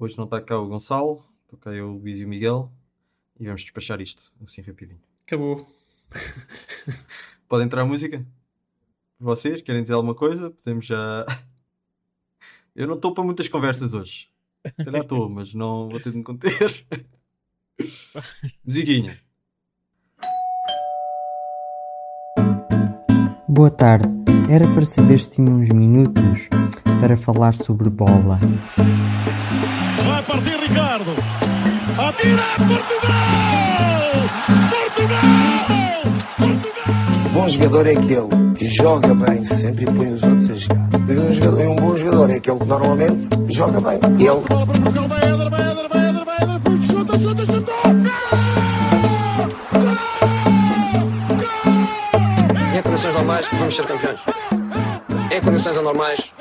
Hoje não está cá o Gonçalo, está cá eu, o Luís e o Miguel e vamos despachar isto assim rapidinho. Acabou. Pode entrar a música? Vocês querem dizer alguma coisa? Podemos já. Eu não estou para muitas conversas hoje. Se calhar estou, mas não vou ter de me conter. Musiquinha. Boa tarde. Era para saber se tinha uns minutos para falar sobre bola. Partir Ricardo. Atira Portugal! Portugal! Portugal! Bom jogador é aquele que joga bem sempre e põe os outros a jogar. E um, jogador, e um bom jogador é aquele que normalmente joga bem. Ele. Em condições normais, vamos ser campeões. Em condições anormais,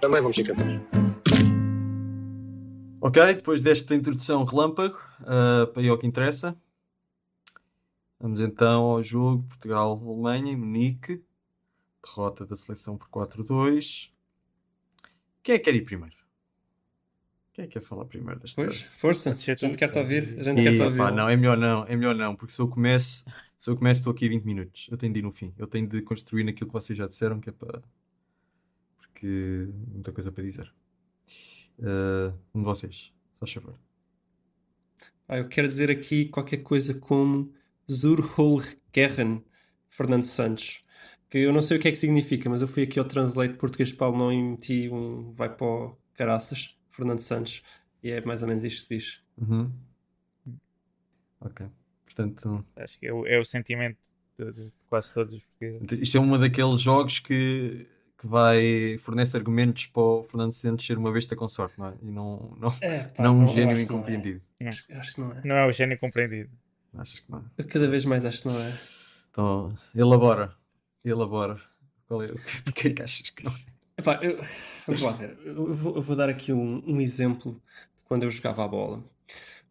também vamos ser campeões. Ok, depois desta introdução relâmpago, uh, para ir ao que interessa, vamos então ao jogo Portugal-Alemanha em Munique, derrota da seleção por 4-2. Quem é que quer ir primeiro? Quem é que quer falar primeiro desta Pois, história? força. A gente tu. quer te ouvir. A gente E, quer te ouvir. pá, não, é melhor não, é melhor não, porque se eu começo, se eu começo estou aqui 20 minutos. Eu tenho de ir no fim. Eu tenho de construir naquilo que vocês já disseram, que é para. Porque muita coisa para dizer. Uh, um de vocês, só favor. Ah, eu quero dizer aqui qualquer coisa como Zurholgern Fernando Santos. Que eu não sei o que é que significa, mas eu fui aqui ao Translate português para alemão e meti um vai para o caraças, Fernando Santos. E é mais ou menos isto que diz. Uhum. Ok. Portanto, Acho que é o, é o sentimento de, de quase todos os portugueses. isto é um daqueles jogos que, que vai fornece argumentos para o Fernando Santos ser uma besta com sorte, não é? E não, não, É, pá, não um gênio acho que não é. incompreendido. Acho, acho que não é. Não é o gênio compreendido. Achas que não é? Eu cada vez mais acho que não é. Então, elabora. Elabora. Qual é, de que é que achas que não é? Epá, eu- vamos lá ver. Eu vou, eu vou dar aqui um, um exemplo de quando eu jogava a bola.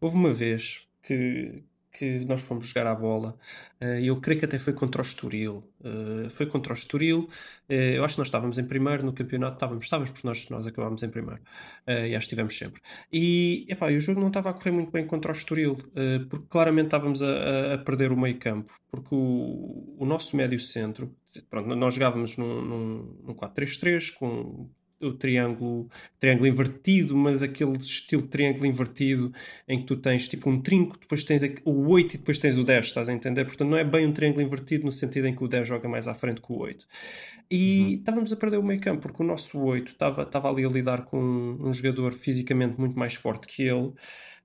Houve uma vez que, que nós fomos jogar a bola eh, eu creio que até foi contra o Estoril. Eh, foi contra o Estoril. eh, eu acho que nós estávamos em primeiro no campeonato. Estávamos, estávamos porque nós, nós acabámos em primeiro. E acho que estivemos sempre. E, epá, o jogo não estava a correr muito bem contra o Estoril, porque claramente estávamos a- a perder o meio campo, porque o, o nosso médio centro, pronto, nós jogávamos num, num, num 4-3-3 com o triângulo, triângulo invertido, mas aquele estilo de triângulo invertido em que tu tens tipo um trinco, depois tens o 8 e depois tens o 10, estás a entender? Portanto, não é bem um triângulo invertido no sentido em que o 10 joga mais à frente que o 8. E estávamos a perder o meio campo, porque o nosso 8 estava, estava ali a lidar com um, um jogador fisicamente muito mais forte que ele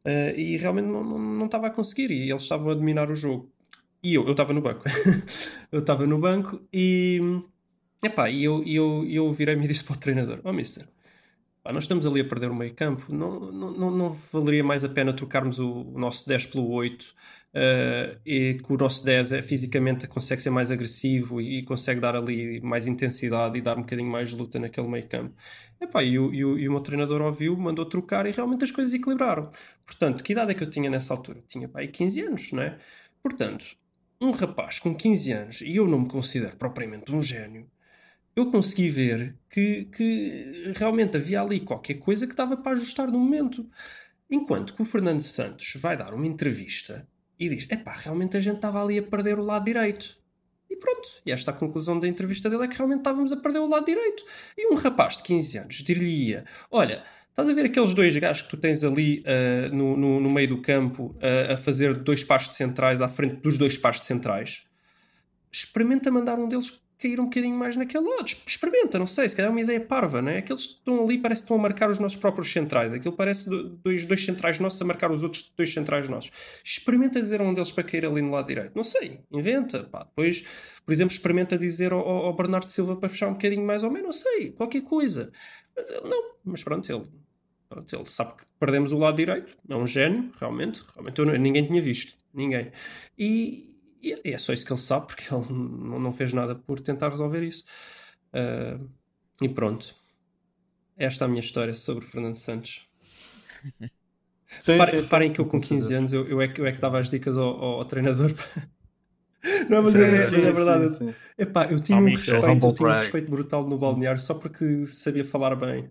eh, e realmente não, não, não estava a conseguir e eles estavam a dominar o jogo. E eu, eu estava no banco. eu estava no banco e, epá, e eu, e eu, e eu virei-me e disse para o treinador: Ó, mister, pá, nós estamos ali a perder o meio campo, não, não, não, não valeria mais a pena trocarmos o, o nosso 10 pelo 8 eh, e que o nosso 10 é, fisicamente consegue ser mais agressivo e, consegue dar ali mais intensidade e dar um bocadinho mais luta naquele meio campo. Epá, e, o, e, o, e o meu treinador ouviu, mandou trocar e realmente as coisas equilibraram. Portanto, que idade é que eu tinha nessa altura? Tinha pá, aí 15 anos, não é? Portanto, um rapaz com 15 anos, e eu não me considero propriamente um gênio, eu consegui ver que, que realmente havia ali qualquer coisa que dava para ajustar no momento. Enquanto que o Fernando Santos vai dar uma entrevista e diz: epá, realmente a gente estava ali a perder o lado direito. E pronto, e esta é a conclusão da entrevista dele é que realmente estávamos a perder o lado direito. E um rapaz de 15 anos dir-lhe-ia: Olha, estás a ver aqueles dois gajos que tu tens ali ah, no, no, no meio do campo ah, a fazer dois passos de centrais à frente dos dois passos de centrais? Experimenta mandar um deles cair um bocadinho mais naquele lado. Experimenta, não sei, se calhar é uma ideia parva, não é? Aqueles que estão ali parece que estão a marcar os nossos próprios centrais. Aquilo parece do- dois, dois centrais nossos a marcar os outros dois centrais nossos. Experimenta dizer a um deles para cair ali no lado direito. Não sei, inventa. Pá. Depois, por exemplo, experimenta dizer ao, ao Bernardo Silva para fechar um bocadinho mais ou menos, não sei, qualquer coisa. Ele Não, mas pronto, ele, pronto, ele sabe que perdemos o lado direito. É um gênio, realmente. Realmente eu ninguém tinha visto. Ninguém. E, e é só isso que ele sabe, porque ele não fez nada por tentar resolver isso. Ah, e pronto. Esta é a minha história sobre o Fernando Santos. Sim, Reparem, sim, sim. reparem que eu com 15 anos eu, eu, é, que, eu é que dava as dicas ao, ao- ao treinador. Não, mas Sim, é, sim, é verdade. sim, sim. Epá, eu tinha um respeito, eu tinha um respeito brutal no balneário só porque sabia falar bem.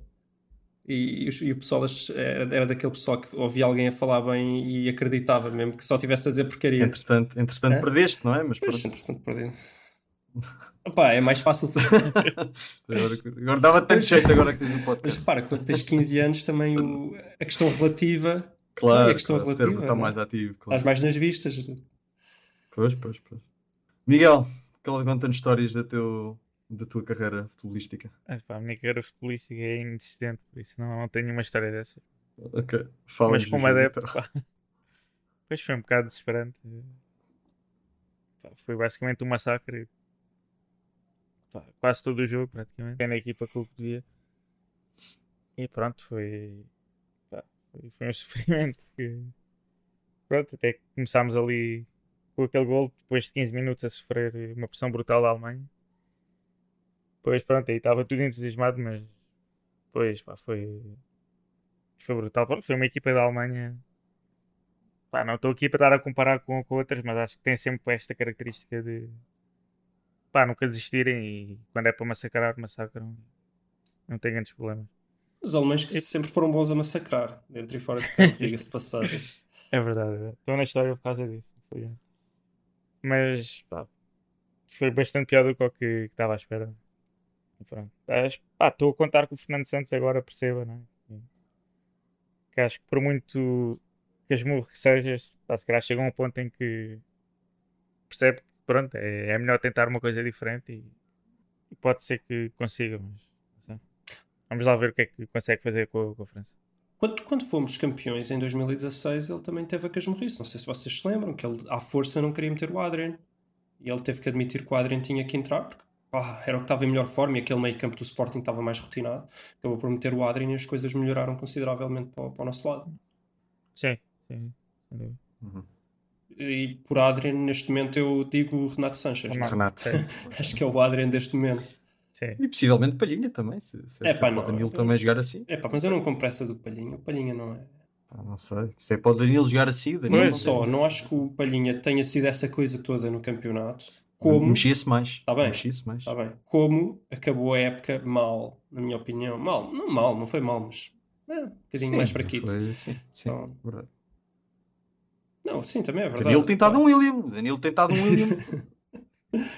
E, e o pessoal era, daquele pessoal que ouvia alguém a falar bem e acreditava, mesmo que só tivesse a dizer porcaria. Entretanto, entretanto Hã? perdeste, não é? Mas Pois, pronto. entretanto, perdi. Opa, é mais fácil. Agora, agora dava tanto jeito agora que tens um Mas podcast. repara, quando tens 15 anos, também o- a questão relativa Claro, a questão claro, relativa, está é? mais ativo. Claro. estás mais nas vistas. Pois, pois, pois. Miguel, conta-nos histórias da, teu, da tua carreira futebolística. Ah, pá, a minha carreira futebolística é inexistente, por isso não, não tenho uma história dessa. Ok, fala Mas como adepto, pá, depois foi um bocado desesperante. Pá, foi basicamente um massacre. Pá, quase todo o jogo, praticamente. Foi na equipa que eu devia. E pronto, foi. pá, foi, foi um sofrimento. que- Pronto, até que começámos ali com aquele gol, depois de 15 minutos a sofrer uma pressão brutal da Alemanha. Depois, pronto, aí estava tudo entusiasmado, mas depois, pá, foi. Foi brutal. Pronto, foi uma equipa da Alemanha. Pá, não estou aqui para estar a comparar com, com outras, mas acho que tem sempre esta característica de pá, nunca desistirem e quando é para massacrar, massacram. Não tem grandes problemas. Os alemães que sempre foram bons a massacrar, dentro e fora de campo, diga-se passagem. É verdade, é verdade. Estou na história por causa disso. Mas pá, foi bastante pior do que o que estava à espera. Pronto. Pá, Estou a contar que o Fernando Santos agora perceba, não é? Que acho que por muito casmurro que sejas, pá, se calhar chega um ponto em que percebe que pronto, é, é melhor tentar uma coisa diferente e, e pode ser que consiga, mas vamos lá ver o que é que consegue fazer com, a- com a França. Quando, quando fomos campeões em 2016, ele também teve a casmurrice. Não sei se vocês se lembram, que ele à força não queria meter o Adrian. E ele teve que admitir que o Adrian tinha que entrar, porque pá, era o que estava em melhor forma e aquele meio campo do Sporting estava mais rotinado. Acabou por meter o Adrian e as coisas melhoraram consideravelmente para, o- para o nosso lado. Sim, sim. Uhum. E por Adrian, neste momento, eu digo Renato Sanches. Renato. Acho que é o Adrian deste momento. Sim. E possivelmente Palhinha também, se, se, É, se pá, é para não, o Danilo eu- também jogar assim. É pá, mas eu não compro essa do Palhinha. O Palhinha não é. Pá, não sei. Se é para o Danilo jogar assim, o Danilo Não Pois. só, não acho que o Palhinha tenha sido essa coisa toda no campeonato. Como, Mexia-se mais. Tá bem. Mexia-se mais. Tá bem. Como acabou a época mal, na minha opinião. Mal, não mal, não foi mal, mas é, um bocadinho Sim, mais fraquito. foi- sim, sim, Então, verdade. Não, sim, também é verdade. Danilo tem estado um William. Danilo tem estado um William.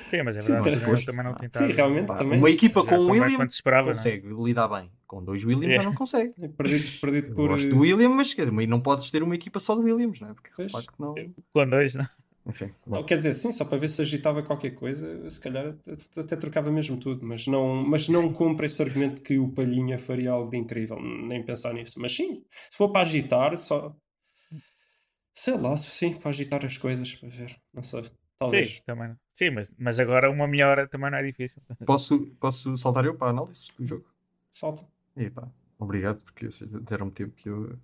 Sim, mas é Sim, verdade. mas mas depois- também não ah, tem Sim, realmente Pá, também. Uma equipa com um é William esperava, não é? consegue lidar bem. Com dois Williams É. já não consegue. Perdido, perdido Eu por. gosto do William, mas quer dizer, não podes ter uma equipa só de Williams, não é? Porque Pois. de facto não. Com dois, não? Enfim, bom. quer dizer, sim, só para ver se agitava qualquer coisa, se calhar até- trocava mesmo tudo, mas não, mas não compro esse argumento que o Palhinha faria algo de incrível, nem pensar nisso. Mas sim, se for para agitar, só sei lá, sim, para agitar as coisas, para ver, não sei, talvez. Sim, também. Sim, mas, mas agora uma meia hora também não é difícil. Posso, posso saltar eu para a análise do jogo? Salta. E pá, obrigado, porque deram-me tempo que eu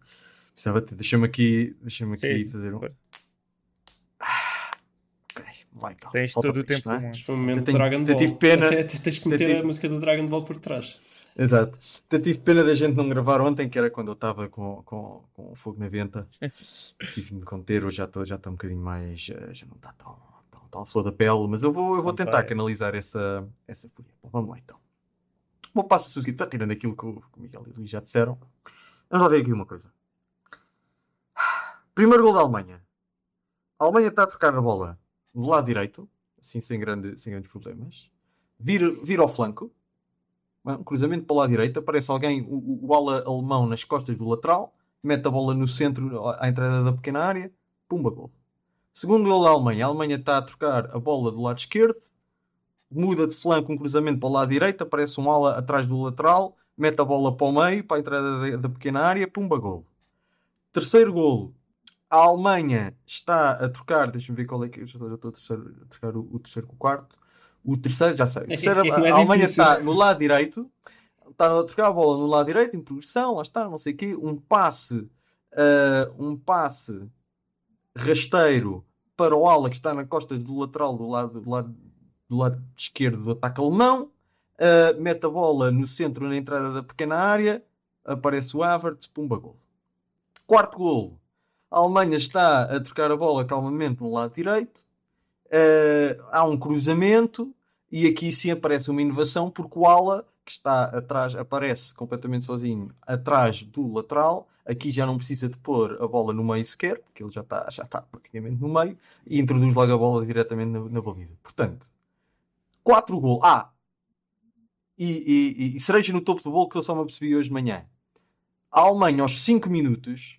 precisava ter. Deixa-me aqui, deixa-me aqui Sim, sim, fazer um. claro. Vai então. Tens Falta todo o para tempo não é? foi um momento tenho- Dragon Ball. tive pena- Até, até tens que meter tive- a música do Dragon Ball por trás. Exato. Até tive pena da gente não gravar ontem, que era quando eu estava com, com, com o fogo na venta. Tive de me conter, hoje já estou já um bocadinho mais. eh, Já não está tão, tão, tão flor da pele, mas eu vou, eu vou tentar fire. canalizar essa, essa fúria. Bom, vamos lá então. Vou passar o seguinte, tirando aquilo que o, que o Miguel e o Luís já disseram. Vamos lá ver aqui uma coisa. Primeiro gol da Alemanha. A Alemanha está a trocar a bola no lado direito, assim sem, grande, sem grandes problemas. Vira, vira ao flanco. Um cruzamento para o lado direito. Aparece alguém, o, o, ala alemão, nas costas do lateral. Mete a bola no centro, à entrada da pequena área. Pumba, gol. Segundo gol da Alemanha. A Alemanha está a trocar a bola do lado esquerdo. Muda de flanco um cruzamento para o lado direito. Aparece um ala atrás do lateral. Mete a bola para o meio, para a entrada da, da pequena área. Pumba, gol. Terceiro golo. A Alemanha está a trocar. Deixa-me ver qual é que. Eu já estou a, terceiro- a trocar o, o terceiro com o quarto. O terceiro, já sei. O terceiro, É é a Alemanha está no lado direito. Está a trocar a bola no lado direito, em progressão, lá está, não sei o quê. Um passe. ah, um passe rasteiro para o ala que está na costa do lateral do lado, do lado, do lado esquerdo do ataque alemão. Uh, mete a bola no centro na entrada da pequena área. Aparece o Havertz, pumba gol. Quarto gol. A Alemanha está a trocar a bola calmamente no lado direito. Uh, há um cruzamento e aqui sim aparece uma inovação porque o ala que está atrás, aparece completamente sozinho atrás do lateral. Aqui já não precisa de pôr a bola no meio sequer, porque ele já está, já está praticamente no meio, e introduz logo a bola diretamente na, na baliza. Portanto, 4 gols. Ah, e, e, e cereja no topo do bolo que eu só me apercebi hoje de manhã. A Alemanha, aos 5 minutos,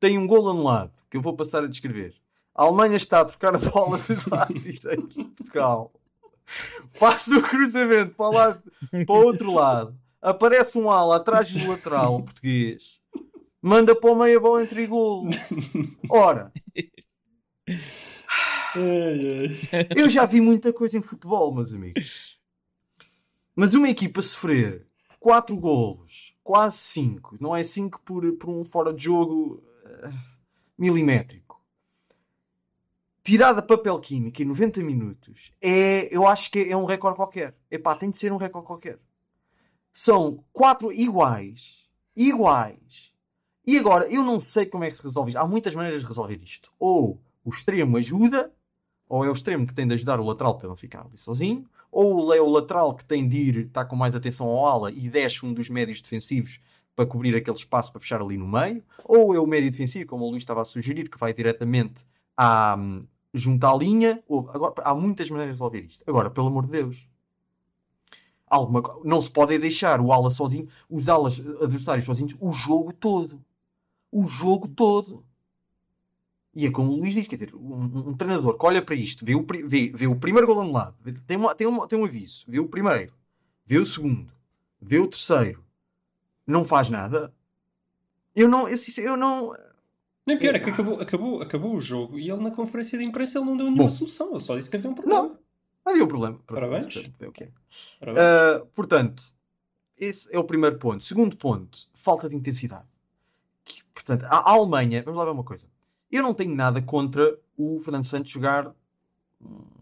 tem um gol anulado, que eu vou passar a descrever. A Alemanha está a trocar a bola do lado direito de Portugal. Faz o cruzamento para, para o outro lado. Aparece um ala atrás do lateral português. Manda para o meio a bola entre golo. Ora, eu já vi muita coisa em futebol, meus amigos. Mas uma equipa sofrer 4 golos, quase 5, não é 5 por, por um fora de jogo milimétrico, tirada papel químico em 90 minutos, é, eu acho que é um recorde qualquer. Epá, tem de ser um recorde qualquer. São 4 iguais, iguais. E agora, eu não sei como é que se resolve isto. Há muitas maneiras de resolver isto. Ou o extremo ajuda, ou é o extremo que tem de ajudar o lateral para não ficar ali sozinho, ou é o lateral que tem de ir, está com mais atenção ao ala e deixa um dos médios defensivos para cobrir aquele espaço para fechar ali no meio, ou é o médio defensivo, como o Luís estava a sugerir, que vai diretamente à, junto à linha. Agora, há muitas maneiras de resolver isto. Agora, pelo amor de Deus, alguma, não se pode deixar o ala sozinho, os alas adversários sozinhos, o jogo todo. O jogo todo. E é como o Luís diz, quer dizer, um, um treinador que olha para isto, vê o, vê, vê o primeiro gol anulado, tem, uma, tem, uma, tem um aviso, vê o primeiro, vê o segundo, vê o terceiro, não faz nada. Eu não, eu, eu não. Nem pior, é que acabou, acabou, acabou o jogo e ele na conferência de imprensa ele não deu nenhuma Bom, solução, ele só disse que havia um problema. Não, havia um problema. Parabéns. Okay. Parabéns. Uh, portanto, esse é o primeiro ponto. Segundo ponto, falta de intensidade. Portanto, a Alemanha, vamos lá ver uma coisa. Eu não tenho nada contra o Fernando Santos jogar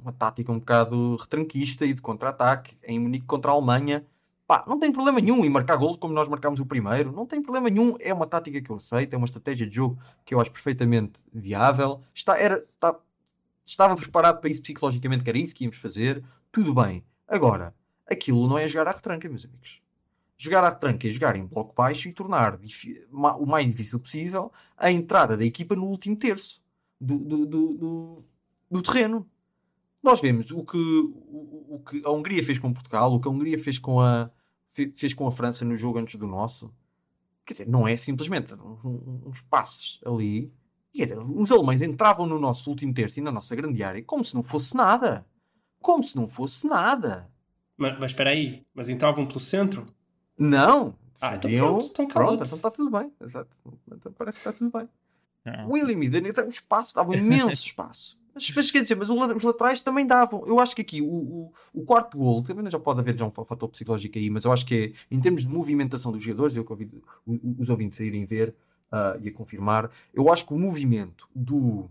uma tática um bocado retranquista e de contra-ataque em Munique contra a Alemanha. Pá, não tem problema nenhum e marcar gol como nós marcámos o primeiro. Não tem problema nenhum. É uma tática que eu aceito, é uma estratégia de jogo que eu acho perfeitamente viável. Está, era, está, estava preparado para isso psicologicamente, que era isso que íamos fazer. Tudo bem. Agora, aquilo não é jogar à retranca, meus amigos jogar à retranca e jogar em bloco baixo e tornar o mais difícil possível a entrada da equipa no último terço do, do, do, do, do terreno. Nós vemos o que, o, o, que a Hungria fez com Portugal, o que a Hungria fez com a, fez com a França no jogo antes do nosso. Quer dizer, não é simplesmente uns passos ali. Dizer, os alemães entravam no nosso último terço e na nossa grande área como se não fosse nada. Como se não fosse nada. Mas, mas espera aí, mas entravam pelo centro? Não. Ah, então pronto, então pronto, então está tudo bem. Exato. Então parece que está tudo bem. Não. William Eden, o espaço, dava um imenso espaço. Mas, mas quer dizer, mas os laterais também davam. Eu acho que aqui o, o, o quarto gol, também já pode haver já um fator psicológico aí, mas eu acho que é, em termos de movimentação dos jogadores, eu ouvi os ouvintes a irem ver uh, e a confirmar, eu acho que o movimento do.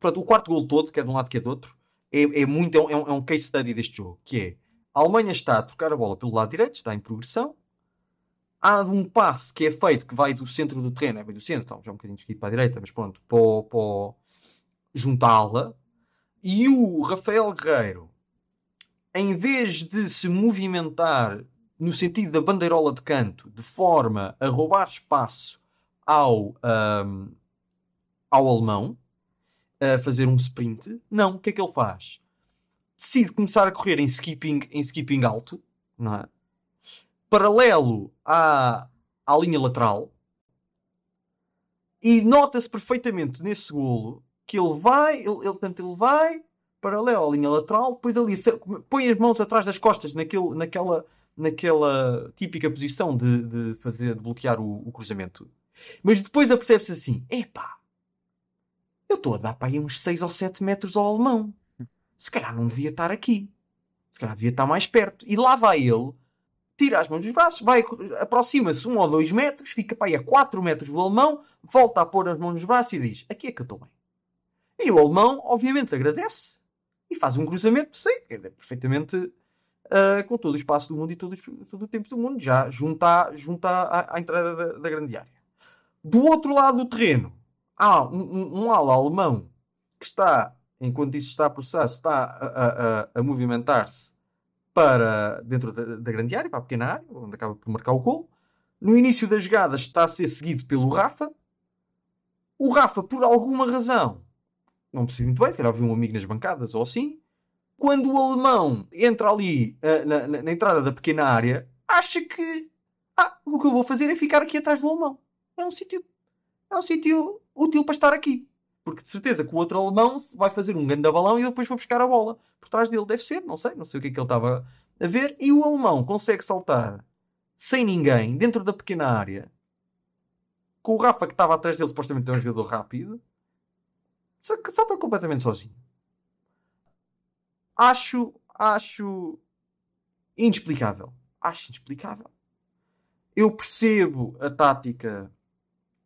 Pronto, o quarto gol todo, que é de um lado que é do outro, é, é muito. É um, é um case study deste jogo, que é a Alemanha está a trocar a bola pelo lado direito, está em progressão. Há um passe que é feito que vai do centro do terreno, é bem do centro, então, já um bocadinho esquito para a direita, mas pronto, para, para juntá-la. E o Rafael Guerreiro, em vez de se movimentar no sentido da bandeirola de canto, de forma a roubar espaço ao, um, ao alemão, a fazer um sprint, não, o que é que ele faz? decide começar a correr em skipping, em skipping alto, não é? paralelo à, à linha lateral, e nota-se perfeitamente nesse golo que ele vai, ele, ele, tanto ele vai paralelo à linha lateral, depois ali põe as mãos atrás das costas naquele, naquela, naquela típica posição de, de fazer de bloquear o, o cruzamento. Mas depois apercebe-se assim: epá, eu estou a dar para aí uns 6 ou 7 metros ao alemão se calhar não devia estar aqui. Se calhar devia estar mais perto. E lá vai ele, tira as mãos dos braços, vai, aproxima-se um ou dois metros, fica para aí a 4 metros do alemão, volta a pôr as mãos nos braços e diz: Aqui é que eu estou bem. E o alemão, obviamente, agradece e faz um cruzamento, sei, é perfeitamente uh, com todo o espaço do mundo e todo, todo o tempo do mundo, já junta, junta à, à entrada da, da, grande área. Do outro lado do terreno, há um, um, um ala alemão que está enquanto isso está a processar, está a, a, a movimentar-se para dentro da, da grande área, para a pequena área, onde acaba por marcar o gol. No início da jogada está a ser seguido pelo Rafa. O Rafa, por alguma razão, não percebi muito bem, quero ouvir um amigo nas bancadas ou assim. Quando o alemão entra ali ah, na, na- na entrada da pequena área, acha que ah, o que eu vou fazer é ficar aqui atrás do alemão. É um sítio, é um sítio útil para estar aqui. Porque de certeza que o outro alemão vai fazer um grande balão e eu depois vou buscar a bola por trás dele. Deve ser, não sei, não sei o que é que ele estava a ver. E o alemão consegue saltar sem ninguém dentro da pequena área com o Rafa que estava atrás dele, supostamente é um jogador rápido, só que salta completamente sozinho. Acho, acho inexplicável. Acho inexplicável. Eu percebo a tática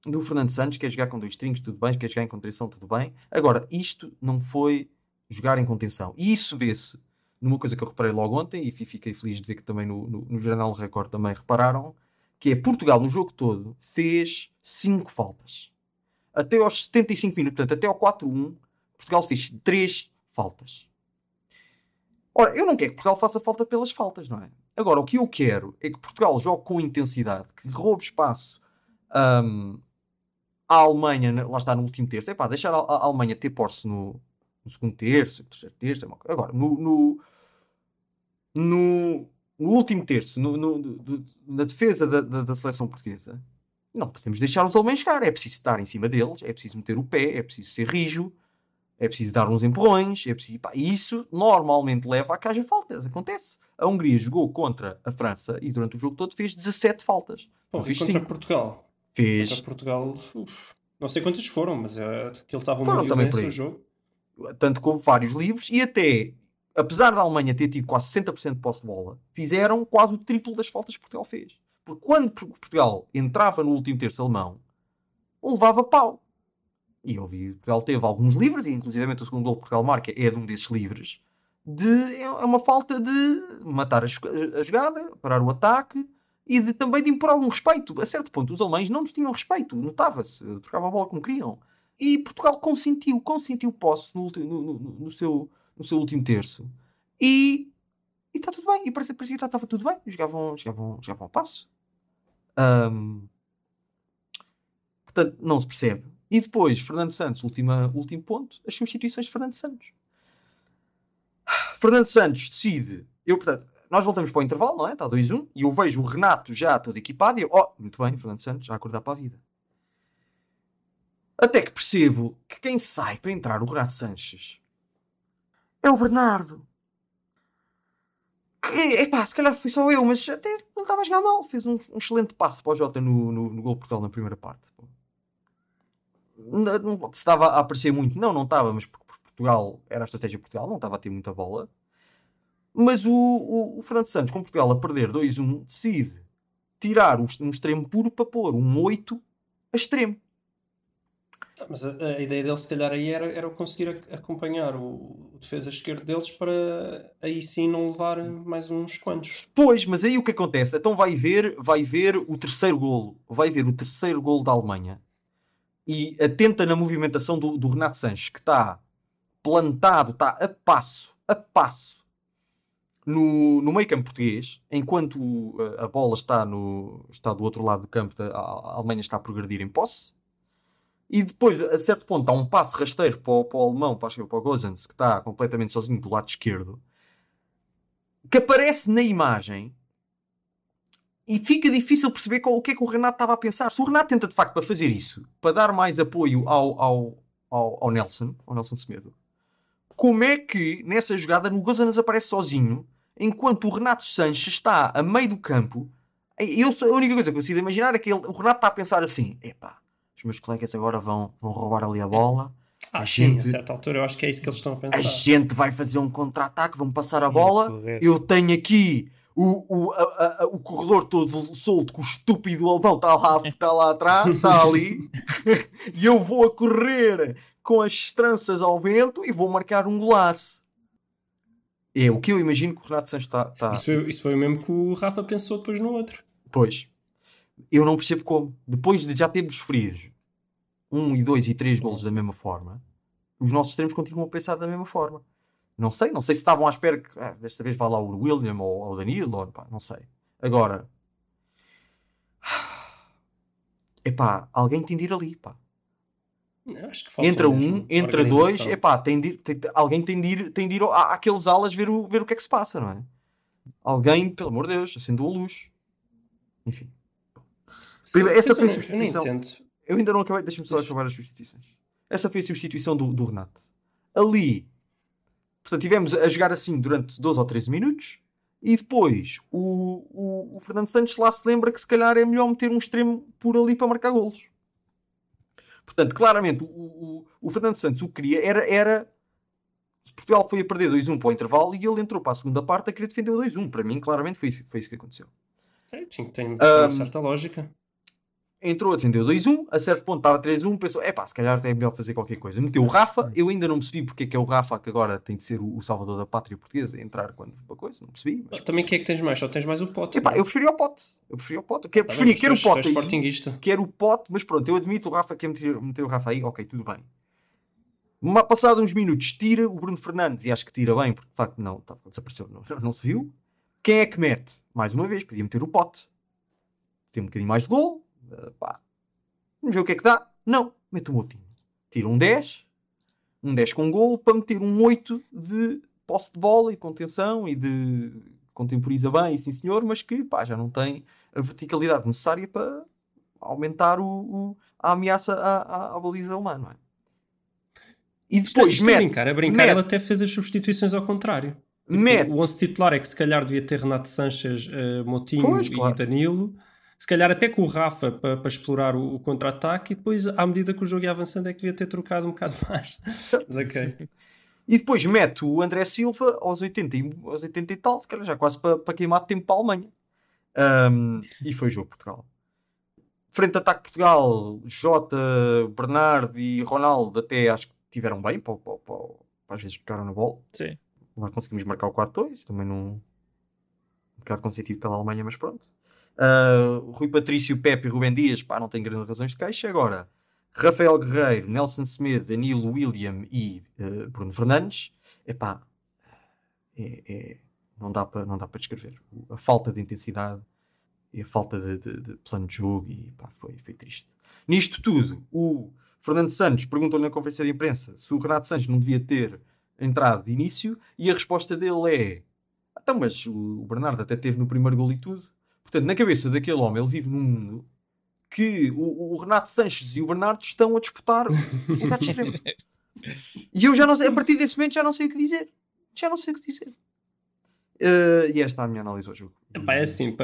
do Fernando Santos, quer jogar com dois trinques, tudo bem, quer jogar em contenção, tudo bem. Agora, isto não foi jogar em contenção. E isso vê-se numa coisa que eu reparei logo ontem, e fi- fiquei feliz de ver que também no, no, no Jornal Record também repararam, que é Portugal no jogo todo fez 5 faltas. Até aos 75 minutos, portanto, até ao 4-1, Portugal fez 3 faltas. Ora, eu não quero que Portugal faça falta pelas faltas, não é? Agora, o que eu quero é que Portugal jogue com intensidade, que roube espaço hum, à Alemanha, lá está no último terço. É pá, deixar a, Alemanha ter posse no, no segundo terço, terceiro terço. é. Agora, no, no, no, no último terço, no, no- na defesa da, da, da seleção portuguesa, não podemos deixar os alemães chegar. É preciso estar em cima deles, é preciso meter o pé, é preciso ser rijo, é preciso dar uns empurrões. É preciso, pá, e isso normalmente leva a que haja faltas. Acontece. A Hungria jogou contra a França e durante o jogo todo fez 17 faltas. Bom, fez contra 5. Portugal. Fez Contra Portugal, uf, não sei quantas foram, mas é, aquilo estava Foram uma também por violência aí. o jogo. tanto que houve vários livros e até, apesar da Alemanha ter tido quase 60% de posse de bola, fizeram quase o triplo das faltas que Portugal fez. Porque quando Por- Portugal entrava no último terço alemão, levava pau. E eu vi, Portugal teve alguns livros, e inclusive o segundo gol que Portugal marca é de um desses livros, de, é uma falta de matar a, a jogada, parar o ataque, e de, também de impor algum respeito. A certo ponto, os alemães não nos tinham respeito, notava-se, trocavam a bola como queriam. E Portugal consentiu, consentiu posse no, no, no- no seu, no seu último terço. E e está tudo bem. E parecia, parecia que estava tudo bem. Jogavam, jogavam, jogavam ao passo. Ahm, portanto, não se percebe. E depois, Fernando Santos, última, último ponto, as substituições de Fernando Santos. Fernando Santos decide. Eu, portanto, nós voltamos para o intervalo, não é? Está 2-1. E eu vejo o Renato já todo equipado. E eu, oh, muito bem, Fernando Santos, já acordar para a vida. Até que percebo que quem sai para entrar o Renato Sanches é o Bernardo. Que, epá, se calhar fui só eu, mas até não estava a jogar mal. Fez um, um excelente passo para o Jota no, no, no gol de Portugal na primeira parte. Não, não- estava a aparecer muito, não, não estava, mas porque Portugal era a estratégia de Portugal, não estava a ter muita bola. Mas o, o, o Fernando Santos, com Portugal a perder 2-1, decide tirar um, um extremo puro para pôr um 8 a extremo. Ah, Mas a, a ideia dele, se calhar, aí era, era conseguir acompanhar o, o defesa esquerdo deles para aí sim não levar mais uns quantos. Pois, mas aí o que acontece? Então vai ver, vai ver o terceiro golo, vai ver o terceiro golo da Alemanha e atenta na movimentação do, do Renato Sanches, que está plantado, está a passo, a passo no, no meio campo português, enquanto uh, a bola está, no, está do outro lado do campo, a Alemanha está a progredir em posse. E depois, a certo ponto, há um passo rasteiro para o, para o alemão, para, é para o Gozens, que está completamente sozinho do lado esquerdo que aparece na imagem e fica difícil perceber qual, o que é que o Renato estava a pensar. Se o Renato tenta de facto para fazer isso, para dar mais apoio ao, ao, ao, ao Nelson, ao Nelson Semedo, como é que nessa jogada no Gozanas aparece sozinho, enquanto o Renato Sanches está a meio do campo? Eu, a única coisa que eu consigo imaginar é que ele- o Renato está a pensar assim: epá, os meus colegas agora vão, vão roubar ali a bola. Ah, A sim, gente- a certa altura eu acho que é isso que eles estão a A pensar. gente vai fazer um contra-ataque, vão passar a bola. correr. Eu tenho aqui o, o, a- a- a- o corredor todo solto, que o estúpido alemão está lá, está lá atrás, está ali, e eu vou a correr com as tranças ao vento e vou marcar um golaço. É o que eu imagino que o Renato Santos está. está- Isso, foi, isso foi o mesmo que o Rafa pensou depois no outro. Pois. Eu não percebo como. Depois de já termos sofrido um e dois e três golos da mesma forma, os nossos extremos continuam a pensar da mesma forma. Não sei, não sei se estavam à espera que ah, desta vez vá lá o William ou, ou o Danilo, ou, pá, não sei. Agora, epá, alguém tem de ir ali, pá. Entra um, entra dois, epá, tem de tem- alguém tem de ir, tem de ir à- àqueles alas ver o, ver o que é que se passa, não é? Alguém, pelo amor de Deus, acendeu a luz. Enfim. Primeiro, essa foi a substituição. Eu ainda não acabei, deixa-me só acabar as substituições. Essa foi a substituição do, do Renato. Ali, portanto, tivemos a jogar assim durante 12 ou 13 minutos e depois o, o, o Fernando Santos lá se lembra que se calhar é melhor meter um extremo por ali para marcar golos. Portanto, claramente, o, o, o Fernando Santos o que queria era, era. Portugal foi a perder 2-1 para o intervalo e ele entrou para a segunda parte a querer defender o 2-1. Para mim, claramente, foi isso, foi isso que aconteceu. É, Sim, tem Ahm, uma certa lógica. Entrou, atendeu 2-1, a certo ponto estava 3-1, pensou, é pá, se calhar é melhor fazer qualquer coisa. Meteu o Rafa, eu ainda não percebi porque é que é o Rafa que agora tem de ser o, o salvador da pátria portuguesa, entrar quando uma coisa, não percebi. Mas... Também quem é que tens mais? Só tens mais o pote. Epá, é? eu preferia o pote, eu preferia o pote, quero, Tá preferia, quero o pote aí, quero o pote, mas pronto, eu admito o Rafa quer meter, meter o Rafa aí, ok, tudo bem. Mas passado uns minutos, tira o Bruno Fernandes, e acho que tira bem, porque de facto não, tá, desapareceu, não, não se viu. Quem é que mete? Mais uma vez, podia meter o pote. Tem um bocadinho mais de gol, pá, Vamos ver o que é que dá. Não, mete o Moutinho. Tira um 10, um 10 com gol, para meter um 8 de posse de bola e de contenção e de contemporiza bem, sim senhor, mas que pá, já não tem a verticalidade necessária para aumentar o, o- a ameaça à, à, à baliza alemã, não é? E Isto depois isto é mete, brincar, a brincar, mete, ele até fez as substituições ao contrário. mete, O 11 titular é que se calhar devia ter Renato Sanches, eh, Motinho Pois, e claro. Danilo. Se calhar até com o Rafa para explorar o, o contra-ataque e depois, à medida que o jogo ia avançando, é que devia ter trocado um bocado mais. Mas ok. E depois mete o André Silva aos 80 e, aos 80 e tal, se calhar já quase para, para queimar tempo para a Alemanha. Ahm, e foi o jogo de Portugal. Frente de ataque Portugal, Jota, Bernardo e Ronaldo até acho que tiveram bem, para, para, para, para às vezes tocaram na bola. Sim. Lá conseguimos marcar o 4-2, também num um bocado consentido pela Alemanha, mas pronto. Ah, Rui Patrício, Pepe e Rubem Dias, pá, não tem grandes razões de queixa. Agora, Rafael Guerreiro, Nelson Semedo, Danilo William e eh, Bruno Fernandes, epá, é, é, não dá para não dá para descrever. A falta de intensidade e a falta de, de- de plano de jogo e pá, foi, foi triste. Nisto tudo, o Fernando Santos perguntou-lhe na conferência de imprensa se o Renato Santos não devia ter entrado de início e a resposta dele é então, mas o Bernardo até teve no primeiro gol e tudo. Portanto, na cabeça daquele homem, ele vive num mundo que o, o Renato Sanches e o Bernardo estão a disputar o lugar de extremo. E eu já não sei, a partir desse momento já não sei o que dizer. Já não sei o que dizer. Eh, e esta é a minha análise ao jogo. Epá, é assim,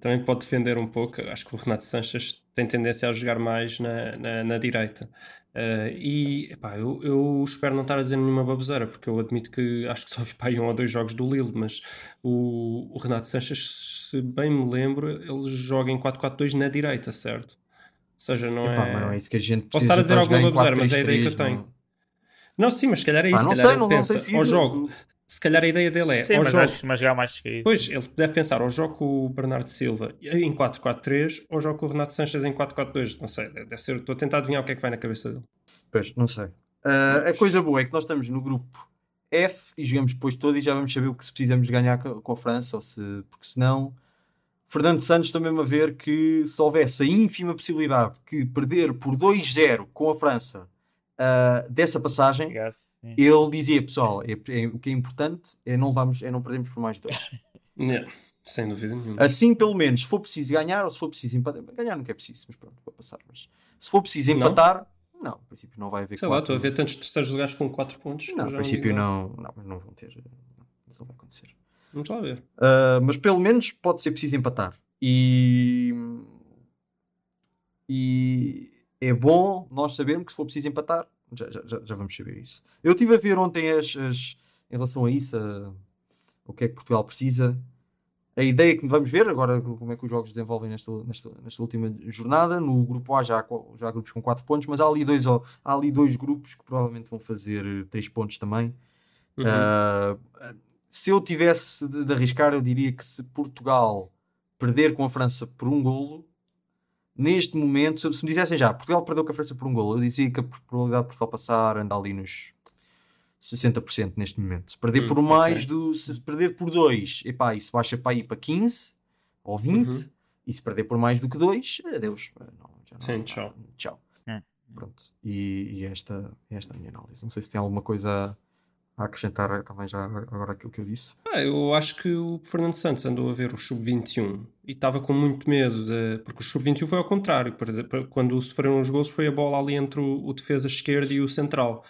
também pode defender um pouco. Acho que o Renato Sanches tem tendência a jogar mais na, na, na direita. Eh, e epá, eu, eu espero não estar a dizer nenhuma baboseira, porque eu admito que acho que só vi pá, um ou dois jogos do Lille, mas o, o Renato Sanches, se bem me lembro, ele joga em 4-4-2 na direita, certo? Ou seja, não Epá, é. não é isso que a gente Posso estar a dizer alguma baboseira, mas é a ideia que eu 4-3-3, tenho. não- Não, sim, mas se calhar é Pá, isso. não se calhar sei, não, não pensa, sei se ao jogo, se calhar a ideia dele é, Sim, mas jogo, acho que jogar mais descaído. Pois, ele deve pensar ou jogo com o Bernardo Silva em 4-4-3 ou jogo com o Renato Sanches em 4-4-2. Não sei, deve ser. Estou a tentar adivinhar o que é que vai na cabeça dele. Pois, não sei. Ah, a coisa boa é que nós estamos no grupo F e jogamos depois todo e já vamos saber o que se precisamos ganhar co- com a França, ou se, porque senão Fernando Santos também a ver que se houvesse a ínfima possibilidade que perder por 2-0 com a França ah, dessa passagem, ele dizia, pessoal, é- é- o que é importante é não, vamos, é não perdermos por mais dois. Yeah, sem dúvida nenhuma. Assim, pelo menos, se for preciso ganhar ou se for preciso empatar, ganhar não é preciso, mas pronto, para passar. Mas se for preciso Não? empatar, não, no princípio não vai haver Sei lá, quatro- estou a ver tantos terceiros lugares com 4 pontos. Não, já princípio não, não, não vão ter. Não, isso não vai acontecer. Vamos lá ver. Uh, mas pelo menos pode ser preciso empatar. E, e é bom nós sabermos que se for preciso empatar, já, já, já- vamos saber isso. Eu estive a ver ontem as, as- em relação a isso, a- o que é que Portugal precisa. A ideia que vamos ver agora, como é que os jogos se desenvolvem nesta, nesta, nesta última jornada. No grupo A já há, já há grupos com 4 pontos, mas há ali, dois, há ali dois grupos que provavelmente vão fazer 3 pontos também. Uhum. Ah, se eu tivesse de, de arriscar, eu diria que se Portugal perder com a França por um golo, neste momento, se, se me dissessem já, Portugal perdeu com a França por um golo, eu dizia que a probabilidade de Portugal passar anda ali nos 60% neste momento. Se perder Hum, por mais ok. do. Se perder por 2, epá, isso baixa para aí para 15 ou 20. Uhum. E se perder por mais do que 2, adeus. Não, já não- Sim, tchau. Tchau. Hum. Pronto. E, e esta, esta é a minha análise. Não sei se tem alguma coisa a acrescentar também já agora aquilo que eu disse. Ah, eu acho que o Fernando Santos andou a ver o Sub-21 e estava com muito medo, de, porque o Sub-21 foi ao contrário. Quando sofreram os gols, foi a bola ali entre o, defesa esquerdo e o central.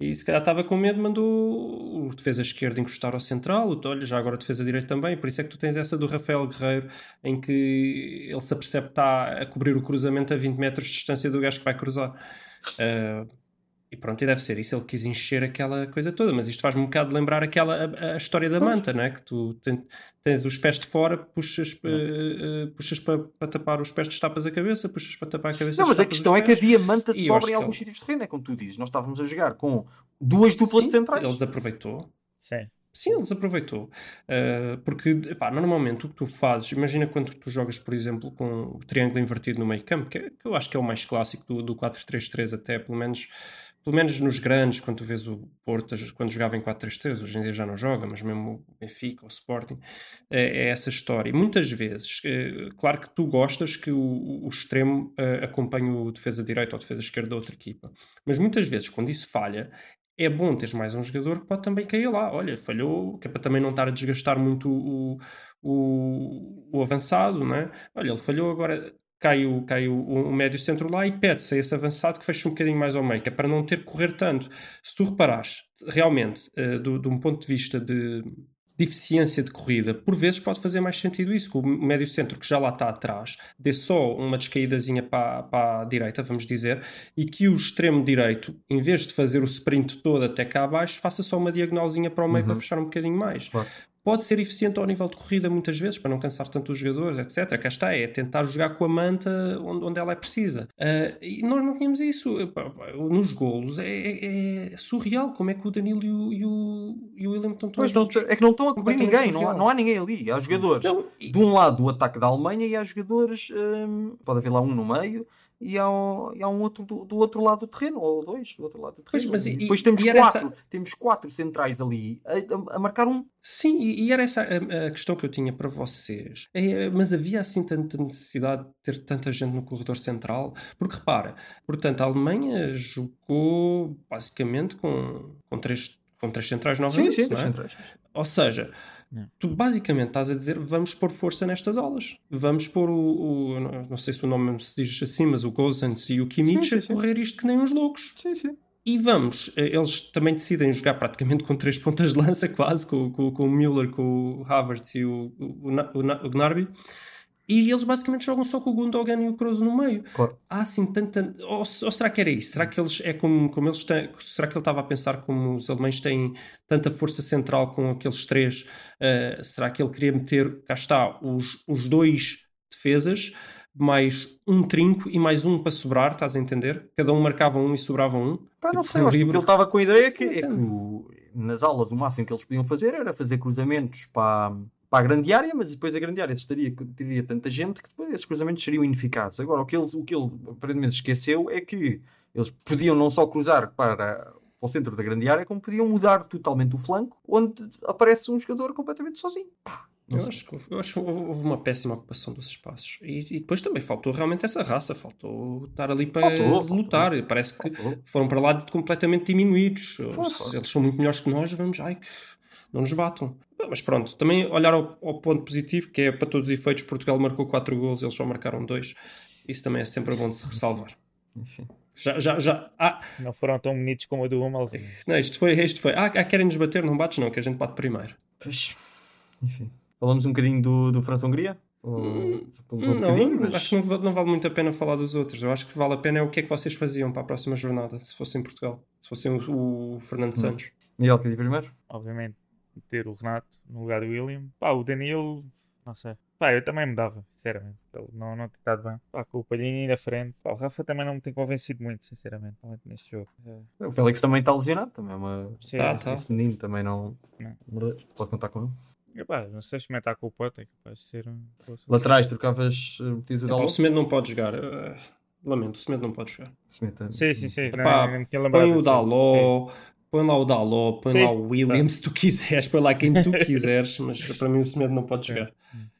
E se calhar estava com medo, mandou o defesa esquerdo encostar ao central, o olha, já agora defesa direito também. Por isso é que tu tens essa do Rafael Guerreiro, em que ele se apercebe que está a cobrir o cruzamento a 20 metros de distância do gajo que vai cruzar. Ah, e pronto, e deve ser isso. Ele quis encher aquela coisa toda, mas isto faz-me um bocado lembrar aquela a, a história da manta, não é? Que tu ten- tens os pés de fora, puxas, eh, eh, puxas para, para tapar os pés, destapas a cabeça, puxas para tapar a cabeça. Não, mas a questão é que havia manta de sobra em alguns ele- sítios de terreno, é como tu dizes. Nós estávamos a jogar com duas duplas Sim, centrais. Ele desaproveitou. Sim. Sim, ele desaproveitou. Uh, porque, epá, normalmente o que tu fazes, imagina quando tu jogas, por exemplo, com o triângulo invertido no meio campo, que, é- que eu acho que é o mais clássico do, do 4-3-3 até, pelo menos, pelo menos nos grandes, quando tu vês o Porto, quando jogava em 4-3-3, hoje em dia já não joga, mas mesmo o Benfica, o Sporting, é, é essa história. E muitas vezes, eh, claro que tu gostas que o, o extremo eh, acompanhe o defesa direito ou defesa esquerda da outra equipa, mas muitas vezes, quando isso falha, é bom teres mais um jogador que pode também cair lá. Olha, falhou, que é para também não estar a desgastar muito o, o, o avançado, não é? Olha, ele falhou, agora cai o, cai o, o médio centro lá e pede-se a esse avançado que feche um bocadinho mais ao meio, que é para não ter que correr tanto. Se tu reparares, realmente, eh, do, de um ponto de vista de, de eficiência de corrida, por vezes pode fazer mais sentido isso, que o médio centro que já lá está atrás dê só uma descaídazinha para, para a direita, vamos dizer, e que o extremo direito, em vez de fazer o sprint todo até cá abaixo, faça só uma diagonalzinha para o meio Uhum. para fechar um bocadinho mais. Claro. Pode ser eficiente ao nível de corrida muitas vezes, para não cansar tanto os jogadores, etc. Cá está, é tentar jogar com a manta onde, onde ela é precisa. Ah, e nós não tínhamos isso. Nos golos é, é- é surreal como é que o Danilo e o, e o, e o William estão Pois não, é que não estão a cobrir ninguém, não há, não há ninguém ali. Há jogadores Não, e- de um lado do ataque da Alemanha e há jogadores, hum, pode haver lá um no meio e há um, e há um outro do, do outro lado do terreno, ou dois do outro lado do Pois, terreno. mas E depois temos e era quatro, essa- temos quatro centrais ali a, a- a marcar um. Sim, e, era essa a, a questão que eu tinha para vocês. É, mas havia assim tanta necessidade de ter tanta gente no corredor central? Porque repara, portanto, a Alemanha jogou basicamente com, com, três, com três centrais novamente. sim, três é? centrais. Ou seja, Não. tu basicamente estás a dizer vamos pôr força nestas aulas. Vamos pôr o, o- não- sei se o nome se diz assim, mas o Gozens e o Kimmich Sim, sim, a sim. correr isto que nem uns loucos. Sim, sim. E vamos, eh, eles também decidem jogar praticamente com três pontas de lança, quase, com, com, com o Müller, com o Havertz e o, o, o, o, Na- o Gnabry. E eles basicamente jogam só com o Gundogan e o Kroos no meio. Claro. Há assim tanta. Ou, ou será que era isso? Será que eles é como, como eles têm. Será que ele estava a pensar como os alemães têm tanta força central com aqueles três? eh, será que ele queria meter, cá está, os, os dois defesas, mais um trinco e mais um para sobrar, estás a entender? Cada um marcava um e sobrava um. Pá, não Tipo, sei, eu acho que ele estava com a ideia que, é que o- nas aulas o máximo que eles podiam fazer era fazer cruzamentos para, para a grande área, mas depois a grande área estaria, teria tanta gente que depois esses cruzamentos seriam ineficazes. Agora, o que ele, o que ele aparentemente esqueceu é que eles podiam não só cruzar para o centro da grande área, como podiam mudar totalmente o flanco, onde aparece um jogador completamente sozinho. Pá, Eu acho, que houve, eu acho que houve uma péssima ocupação dos espaços. E, e depois também faltou realmente essa raça, faltou estar ali para Faltou, lutar. Parece que Faltou. foram para lá completamente diminuídos. Eles são muito melhores que nós, vamos, ai, que não nos batam. Mas pronto, também olhar ao, ao ponto positivo, que é para todos os efeitos, Portugal marcou 4 gols, eles só marcaram 2. Isso também é sempre bom de se ressalvar. Enfim. Já, já, já. Ah, Não foram tão bonitos como o do Hummels. não, isto foi, isto foi. Ah, ah, querem nos bater? Não bates, não, que a gente bate primeiro. Pois, enfim. Falamos um bocadinho do, do França-Hungria? Hum, um Não, mas... acho que não, não vale muito a pena falar dos outros. Eu acho que vale a pena é o que é que vocês faziam para a próxima jornada, se fossem em Portugal, se fossem o, o Fernando Hum. Santos. Miguel, quer ir primeiro? Obviamente, ter o Renato no lugar do William. Pá, o Danilo, não sei. Pá, eu também mudava, sinceramente. Ele não, não tem estado bem. Pá, com o Palhinho na frente. Pá, o Rafa também não me tem convencido muito, sinceramente, neste jogo. É, O Félix também está lesionado, também é uma... Sim, Tá, esse, tá. esse menino também não... Não. Pode contar com ele. Epá, não sei experimentar com o Pote, é capaz de ser um. Laterais, trocavas metido da Epá, o? Semedo não pode jogar. eh, lamento, o Semedo não pode jogar. Sim, sim, sim. Pá, nem- nem me tinha lembrado Põe o. Daló, Põe lá o Daló, põe Sim, lá o William, se tu quiseres, põe lá quem tu quiseres, mas para mim o Semedo não pode jogar.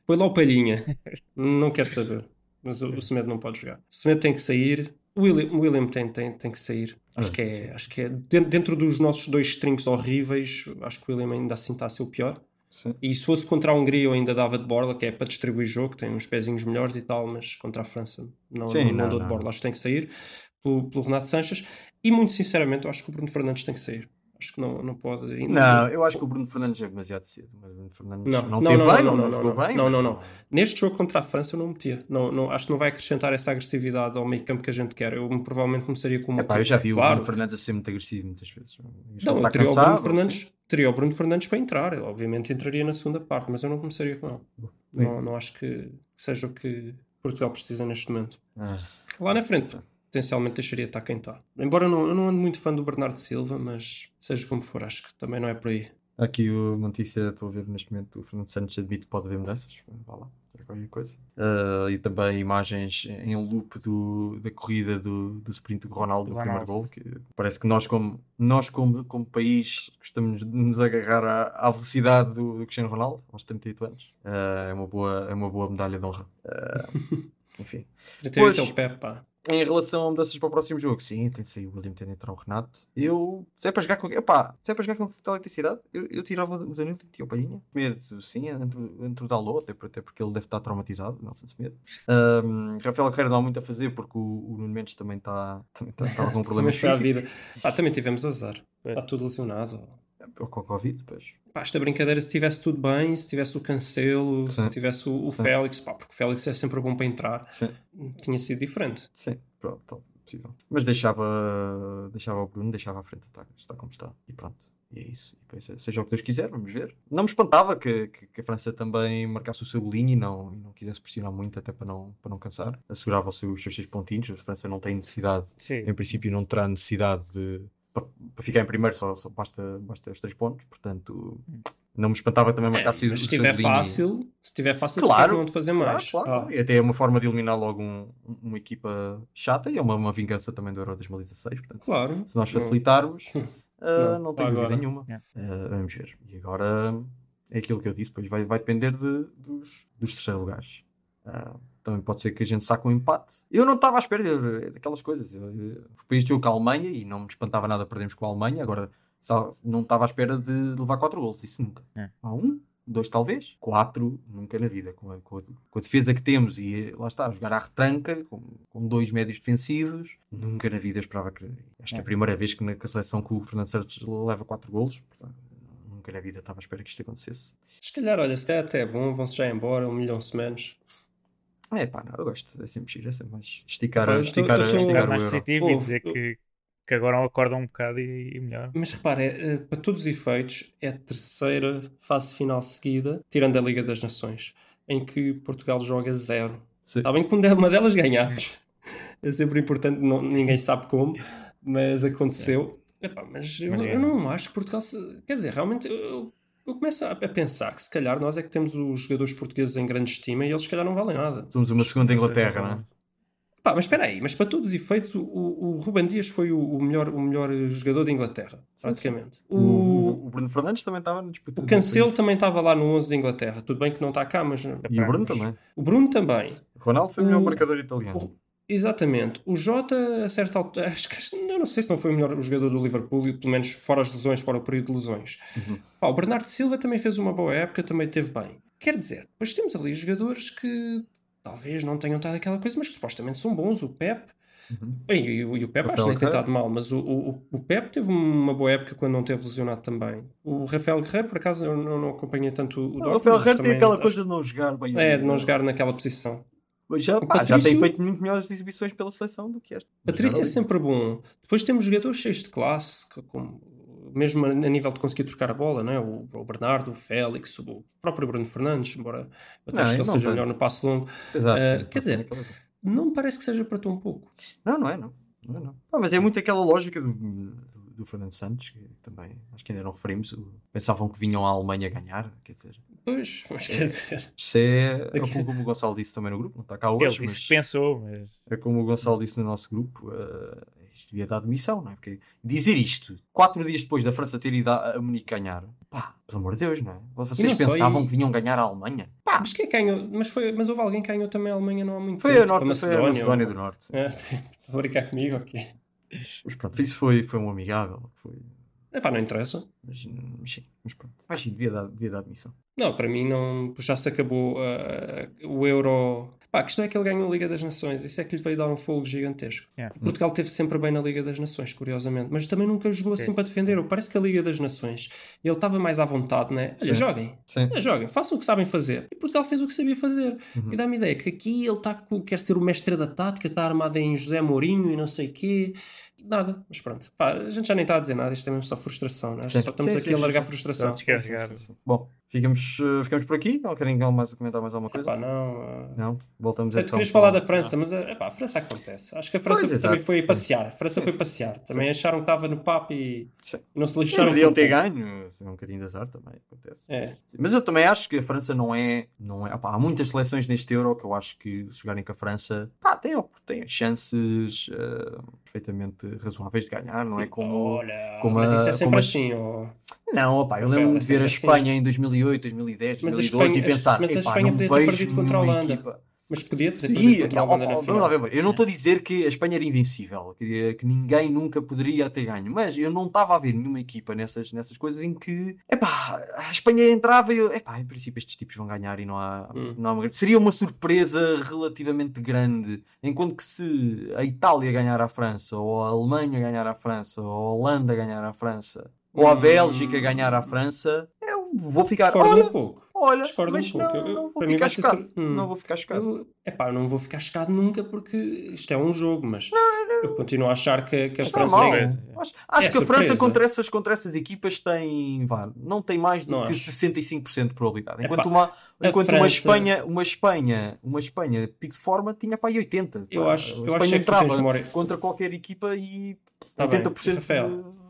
Põe lá o Palhinha, não quero saber, mas o, o Semedo não pode jogar. O Semedo tem que sair, o William, o William tem, tem, tem que sair. Acho Ah, que é, sim, acho que é dentro, dos nossos dois strings horríveis, acho que o William ainda assim está a ser o pior. Sim. E se fosse contra a Hungria eu ainda dava de borla, que é para distribuir jogo, tem uns pezinhos melhores e tal, mas contra a França não, Sim, não, não não, dou de borla, acho que tem que sair pelo, pelo Renato Sanches. E muito sinceramente, eu acho que o Bruno Fernandes tem que sair. Acho que não, não pode. Não, eu acho que o Bruno Fernandes é demasiado cedo. Mas o Bruno Fernandes Não, não, não, não, bem, não, não, não, jogou não, bem. não, não, não. Neste jogo contra a França eu não metia. Não, não, acho que não vai acrescentar essa agressividade ao meio campo que a gente quer. Eu provavelmente começaria com o Epá, eu já vi o Claro. Bruno Fernandes a ser muito agressivo muitas vezes. Não, está eu teria o, cansado, Bruno assim. Fernandes, teria o Bruno Fernandes para entrar. Eu, obviamente entraria na segunda parte, mas eu não começaria com ele. Não, não acho que seja o que Portugal precisa neste momento. Ah, Lá na frente, potencialmente deixaria estar quem está. Embora eu não, eu não ando muito fã do Bernardo Silva, mas seja como for, acho que também não é por aí. Aqui o notícia, estou a ver neste momento, o Fernando Santos admite que pode haver mudanças. Vá lá, é qualquer coisa. Ah, e também imagens em loop do, da corrida do, do sprint do Ronaldo, Do do primeiro gol. Que parece que nós, como, nós como, como país, gostamos de nos agarrar à, à velocidade do, do Cristiano Ronaldo, aos 38 anos. Ah, é, uma boa, é uma boa medalha de honra. Ah, enfim. Até Pois. até o Pepe, pá. Em relação a mudanças para o próximo jogo, sim, tem de sair o William, tem de entrar o Renato. Eu, se é para jogar com. Epá, se é para jogar com eletricidade, eu, eu tirava o Danilo e metia o Palhinha. Medo, sim, entre, entre o Dalot, até, até porque ele deve estar traumatizado, Nelson Semedo. Um, Rafael Guerreiro não há muito a fazer porque o, o Nuno Mendes também está também está, está com problemas físicos. vida. Pá, também tivemos azar. Está tudo lesionado. Ou com a Covid, pois. Pá, esta brincadeira, se tivesse tudo bem, se tivesse o Cancelo, Sim. se tivesse o, o. Félix, pá, porque o Félix é sempre bom para entrar, Sim, tinha sido diferente. sim, pronto, tá possível. Mas deixava, deixava o Bruno, deixava à frente, está, está como está. E pronto. E é isso. E depois, seja o que Deus quiser, vamos ver. Não me espantava que, que, que a França também marcasse o seu bolinho e não, e não quisesse pressionar muito, até para não, para não cansar. Assegurava os seus, os seus seis pontinhos. A França não tem necessidade, Sim. em princípio, não terá necessidade de. Para, para ficar em primeiro, só, só basta, basta os três pontos. Portanto, não me espantava também É, mas o se estiver bolinho. fácil, se estiver fácil, Claro, claro, não de fazer Claro, mais. claro. Ah, E até é uma forma de eliminar logo um- uma equipa chata e é uma, uma vingança também do Euro 2016. Portanto, claro. se nós Não. facilitarmos, ah, Não, não, tem para dúvida nenhuma. É. Ah, vamos ver. E agora é aquilo que eu disse, pois vai, vai depender de- dos, dos terceiros lugares. Ah, também pode ser que a gente saque um empate. Eu não estava à espera de- daquelas coisas. Eu, eu, jogo com a Alemanha e não me espantava nada perdermos com a Alemanha. Agora só- não estava à espera de levar 4 gols. Isso nunca. É. Há um, dois talvez, quatro nunca na vida. Com a, com a- com a defesa que temos e lá está, jogar à retranca, com, com dois médios defensivos, nunca na vida esperava que. Acho que é a É. primeira vez que na seleção que o Fernando Santos leva quatro golos. portanto, nunca na vida estava à espera que isto acontecesse. Se calhar, olha, se calhar até é bom, vão-se já embora, humilham-se menos. É pá, não, eu gosto, é sempre giro, é sempre mais esticar, Pá, eu esticar, eu esticar o mais euro. positivo e dizer que, que agora acordam um bocado e, e melhor. Mas repara, é, é, para todos os efeitos, é a terceira fase final seguida, tirando a Liga das Nações, em que Portugal joga zero. Sim. Está bem que uma de- uma delas ganhámos. É sempre importante, não- ninguém sabe como, mas aconteceu. Epá, mas eu, Mas eu é. não acho que Portugal. se- Quer dizer, realmente, eu, eu começo a, a pensar que se calhar nós é que temos os jogadores portugueses em grande estima e eles se calhar não valem nada. Somos uma segunda Inglaterra, não é? Pá, mas espera aí, mas para todos os efeitos, o, o Ruben Dias foi o, o melhor, o melhor jogador da Inglaterra, praticamente. O, o, o Bruno Fernandes também estava na disputa. O Cancelo também estava lá no 11 de Inglaterra. Tudo bem que não está cá, mas. E o Bruno também. O Bruno também. Ronaldo foi o melhor marcador italiano. O- Exatamente. O Jota, a certa altura. Acho que, eu não sei se não foi o melhor jogador do Liverpool, pelo menos fora as lesões, fora o período de lesões. Uhum. Pá, o Bernardo Silva também fez uma boa época, também teve bem. Quer dizer, depois temos ali jogadores que talvez não tenham estado aquela coisa, mas que supostamente são bons. O Pep. Uhum. Bem, e, o- e o Pep Rafael acho que nem tem estado mal, mas o, o, o Pep teve uma boa época quando não teve lesionado também. O Rafael Guerreiro, por acaso, eu não, não acompanhei tanto o O Dortmund, Rafael mas Guerreiro tem aquela acho- coisa de não jogar bem. É, de não jogar naquela posição. Já, O pá, já tem Patrício- feito muito melhores exibições pela seleção do que esta. Patrício é sempre bom. Depois temos jogadores cheios de classe, como- mesmo a, nível de conseguir trocar a bola, não é? o, o Bernardo, o Félix, o próprio Bruno Fernandes, embora eu Não, acho que ele não seja tanto. melhor no passo longo, Exato, sim, quer dizer, não me parece que seja para tão pouco. Não, não é, não. não, é, não. Ah, mas é muito aquela lógica do, do, do Fernando Santos, que também acho que ainda não referimos. o- Pensavam que vinham à Alemanha ganhar, quer dizer. Pois, mas quer dizer, Isto é, é Daqui- como o Gonçalo disse também no grupo, não está cá Ele hoje, disse mas que pensou, mas é como o Gonçalo disse no nosso grupo. eh, isto devia dar demissão, não é? Porque dizer isto, quatro dias depois da França ter ido a, a Munique ganhar, pá, pelo amor de Deus, não é? Vocês não pensavam e- que vinham ganhar a Alemanha? Pá, Mas quem ganhou? Mas, foi, mas houve alguém que ganhou também a Alemanha não há muito foi tempo. a, Norte, tipo foi a Macedónia do Norte. sim. É, Estão a brincar comigo? Ok. Mas pronto, isso foi, foi um amigável. Foi, Epá, não interessa. mas, mas sim, mas pronto. Mas sim, devia dar, devia dar admissão. Não, para mim não, já se acabou ah, o Euro. Pá, a questão é que ele ganhou a Liga das Nações. Isso é que lhe veio dar um fogo gigantesco. Yeah. Portugal teve sempre bem na Liga das Nações, curiosamente, mas também nunca jogou Sim. assim para defender. Parece que a Liga das Nações ele estava mais à vontade, né? Olha, Sim. joguem, Sim. olha, joguem, façam o que sabem fazer. E Portugal fez o que sabia fazer. Uhum. E dá-me ideia que aqui ele tá, com- quer ser o mestre da tática, está armado em José Mourinho e não sei o quê. Nada, mas pronto. Pá, a gente já nem está a dizer nada, isto é mesmo só frustração, né? Sim. Só estamos Sim, aqui sim, a largar sim. frustração. Só descarregar. Sim, sim, sim. Bom, ficamos, eh, ficamos por aqui. Ou querem mais, comentar mais alguma coisa? Epá, não. ah, Não? Voltamos então. querias falar da França, mas ah, epá, a França acontece. Acho que a França Pois, também exato, foi sim. passear. A França Sim, foi sim. passear. Também acharam que estava no papo e Sim. não se Sim, lixaram. podiam ter ganho. É um bocadinho de azar também. Acontece. É. Sim, Mas eu também acho que a França não é. Não é há muitas seleções neste Euro que eu acho que se jogarem com a França pá, têm, têm chances eh, perfeitamente razoáveis de ganhar, não é como. Olha, como mas a- isso é sempre como assim. ó. Não, opá, eu Rafael, lembro é de ver a assim. Espanha em 2008, 2010, Mas a 2012 Espanha- e pensar. mas a "Epá, Espanha podia ter perdido contra a Holanda." equipa." Mas podia ter perdido contra a ó, Holanda ó, na final. lá eu não estou a dizer que a Espanha era invencível, que, que ninguém nunca poderia ter ganho, mas eu não estava a ver nenhuma equipa nessas, nessas coisas em que, epá, a Espanha entrava e eu, epá, em princípio estes tipos vão ganhar e não há, Hum. não há uma grande... Seria uma surpresa relativamente grande, enquanto que se a Itália ganhar à França, ou a Alemanha ganhar à França, ou a Holanda ganhar à França, ou a Hum. Bélgica ganhar à França, vou ficar, Discordo olha, um pouco. olha, discordo um mas pouco. não, Eu- eu- não vou ficar ser chocado, sur- hum. não vou ficar chocado. Eu, epá, não vou ficar chocado nunca porque isto é um jogo, mas eu continuo a achar que, que a França é-. Acho, acho É que a França surpresa. contra essas, contra essas equipas tem, vá, não tem mais do Não que acho. 65% de probabilidade. Epá, Enquanto, uma, a enquanto uma França- Espanha, uma Espanha, uma Espanha pico de forma tinha para aí 80. Eu pá. acho- a eu Espanha acho é que tu entrava memória- contra qualquer equipa e Tá bem, 80% Rafael. de-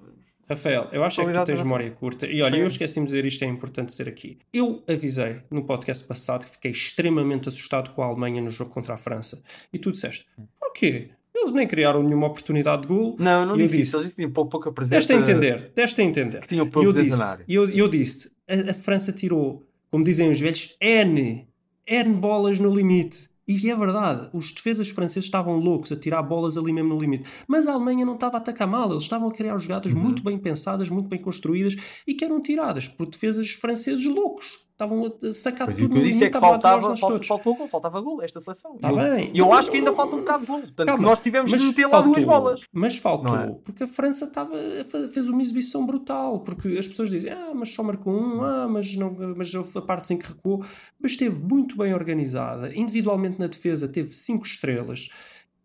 Rafael, eu acho é que tu tens memória curta. E olha, eu esqueci-me de dizer isto, é importante dizer aqui. Eu avisei no podcast passado que fiquei extremamente assustado com a Alemanha no jogo contra a França. E tu disseste, porquê? Eles nem criaram nenhuma oportunidade de gol. Não, não Eu disse, disse. isso. Eles tinham pouca presença. Deste a entender, deste a entender. Tinham E pouco eu disse, eu, eu disse a, a França tirou, como dizem os velhos, N, N bolas no limite. E é verdade, os defesas franceses estavam loucos a tirar bolas ali mesmo no limite. Mas a Alemanha não estava a atacar mal, eles estavam a criar jogadas Uhum. muito bem pensadas, muito bem construídas e que eram tiradas por defesas franceses loucos. Estavam a sacar Pois, e tudo o que eu disse é que faltava, falta, faltou gol, faltava gol esta seleção. Tá E eu, bem. eu Não, acho que ainda falta um bocado de gol. Portanto, Calma, nós tivemos de meter lá duas faltou, bolas. Mas faltou, Não é? porque a França estava, fez uma exibição brutal. Porque as pessoas dizem, ah, mas só marcou um, ah, mas, não, mas houve a parte em que recuou. Mas esteve muito bem organizada. Individualmente na defesa teve cinco estrelas.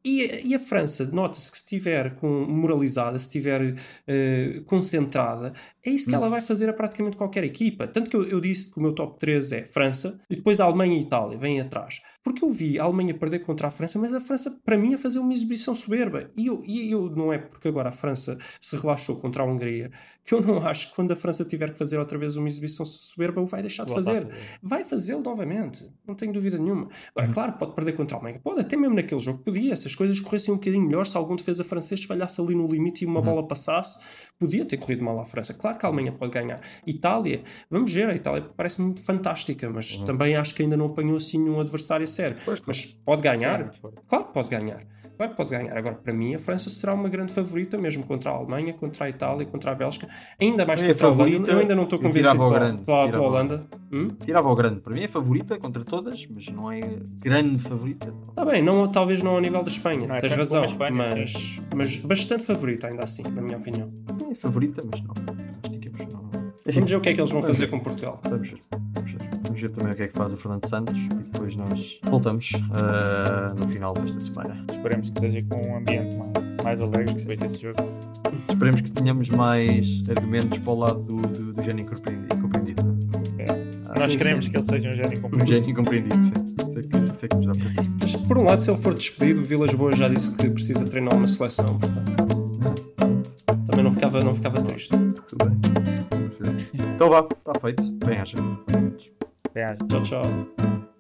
E, e a França, nota-se que se estiver com, moralizada, se estiver eh, concentrada, é isso que ela vai fazer a praticamente qualquer equipa. Tanto que eu, eu disse que o meu top 3 é França e depois a Alemanha e Itália, vêm atrás. Porque eu vi a Alemanha perder contra a França, mas a França, para mim, a fazer uma exibição soberba. E eu, e eu não é porque agora a França se relaxou contra a Hungria que eu não acho que quando a França tiver que fazer outra vez uma exibição soberba, o vai deixar de fazer. Vai fazê-lo novamente, não tenho dúvida nenhuma. Agora, claro, pode perder contra a Alemanha, pode até mesmo naquele jogo, podia, se as coisas corressem um bocadinho melhor, se algum defesa francês falhasse ali no limite e uma bola passasse, podia ter corrido mal à França. Claro que a Alemanha pode ganhar. Itália, vamos ver, a Itália parece-me fantástica, mas também acho que ainda não apanhou assim um adversário sério. Pois, mas pode ganhar, Sim. Claro que pode ganhar. Claro que pode ganhar. Agora, para mim, a França será uma grande favorita, mesmo contra a Alemanha, contra a Itália, contra a Bélgica. Ainda mais É contra a Holanda. favorita Eu ainda não estou convencido tirava pela, grande, pela, tirava pela Holanda. Hum? Tirava ao grande. Para mim é favorita contra todas, mas não é grande favorita. Está bem, não, talvez não ao nível da Espanha, Não é tens razão, Espanha, mas, mas bastante favorita ainda assim, na minha opinião. É favorita, mas não. Não. Vamos ver o que é que eles vão fazer com Portugal. Vamos ver. Vamos ver. Vamos ver também o que é que faz o Fernando Santos e depois nós voltamos ah, no final desta semana. Esperemos que seja com um ambiente mais, mais alegre que seja esse jogo. Esperemos que tenhamos mais argumentos para o lado do, do, do gênio incompreendido. incompreendido. É. Ah, Nós sim, queremos sim. que ele seja um gênio Um completo. gênio incompreendido, sim. Sei que, sei que nos dá para ver. Mas, por um lado, se ele for despedido, Vilas Boas já disse que precisa treinar uma seleção, portanto. Também não ficava, não ficava triste. Tudo bem. Vamos ver. Então vá, está feito. Bem, acha. Bem, acho. Tchau, tchau.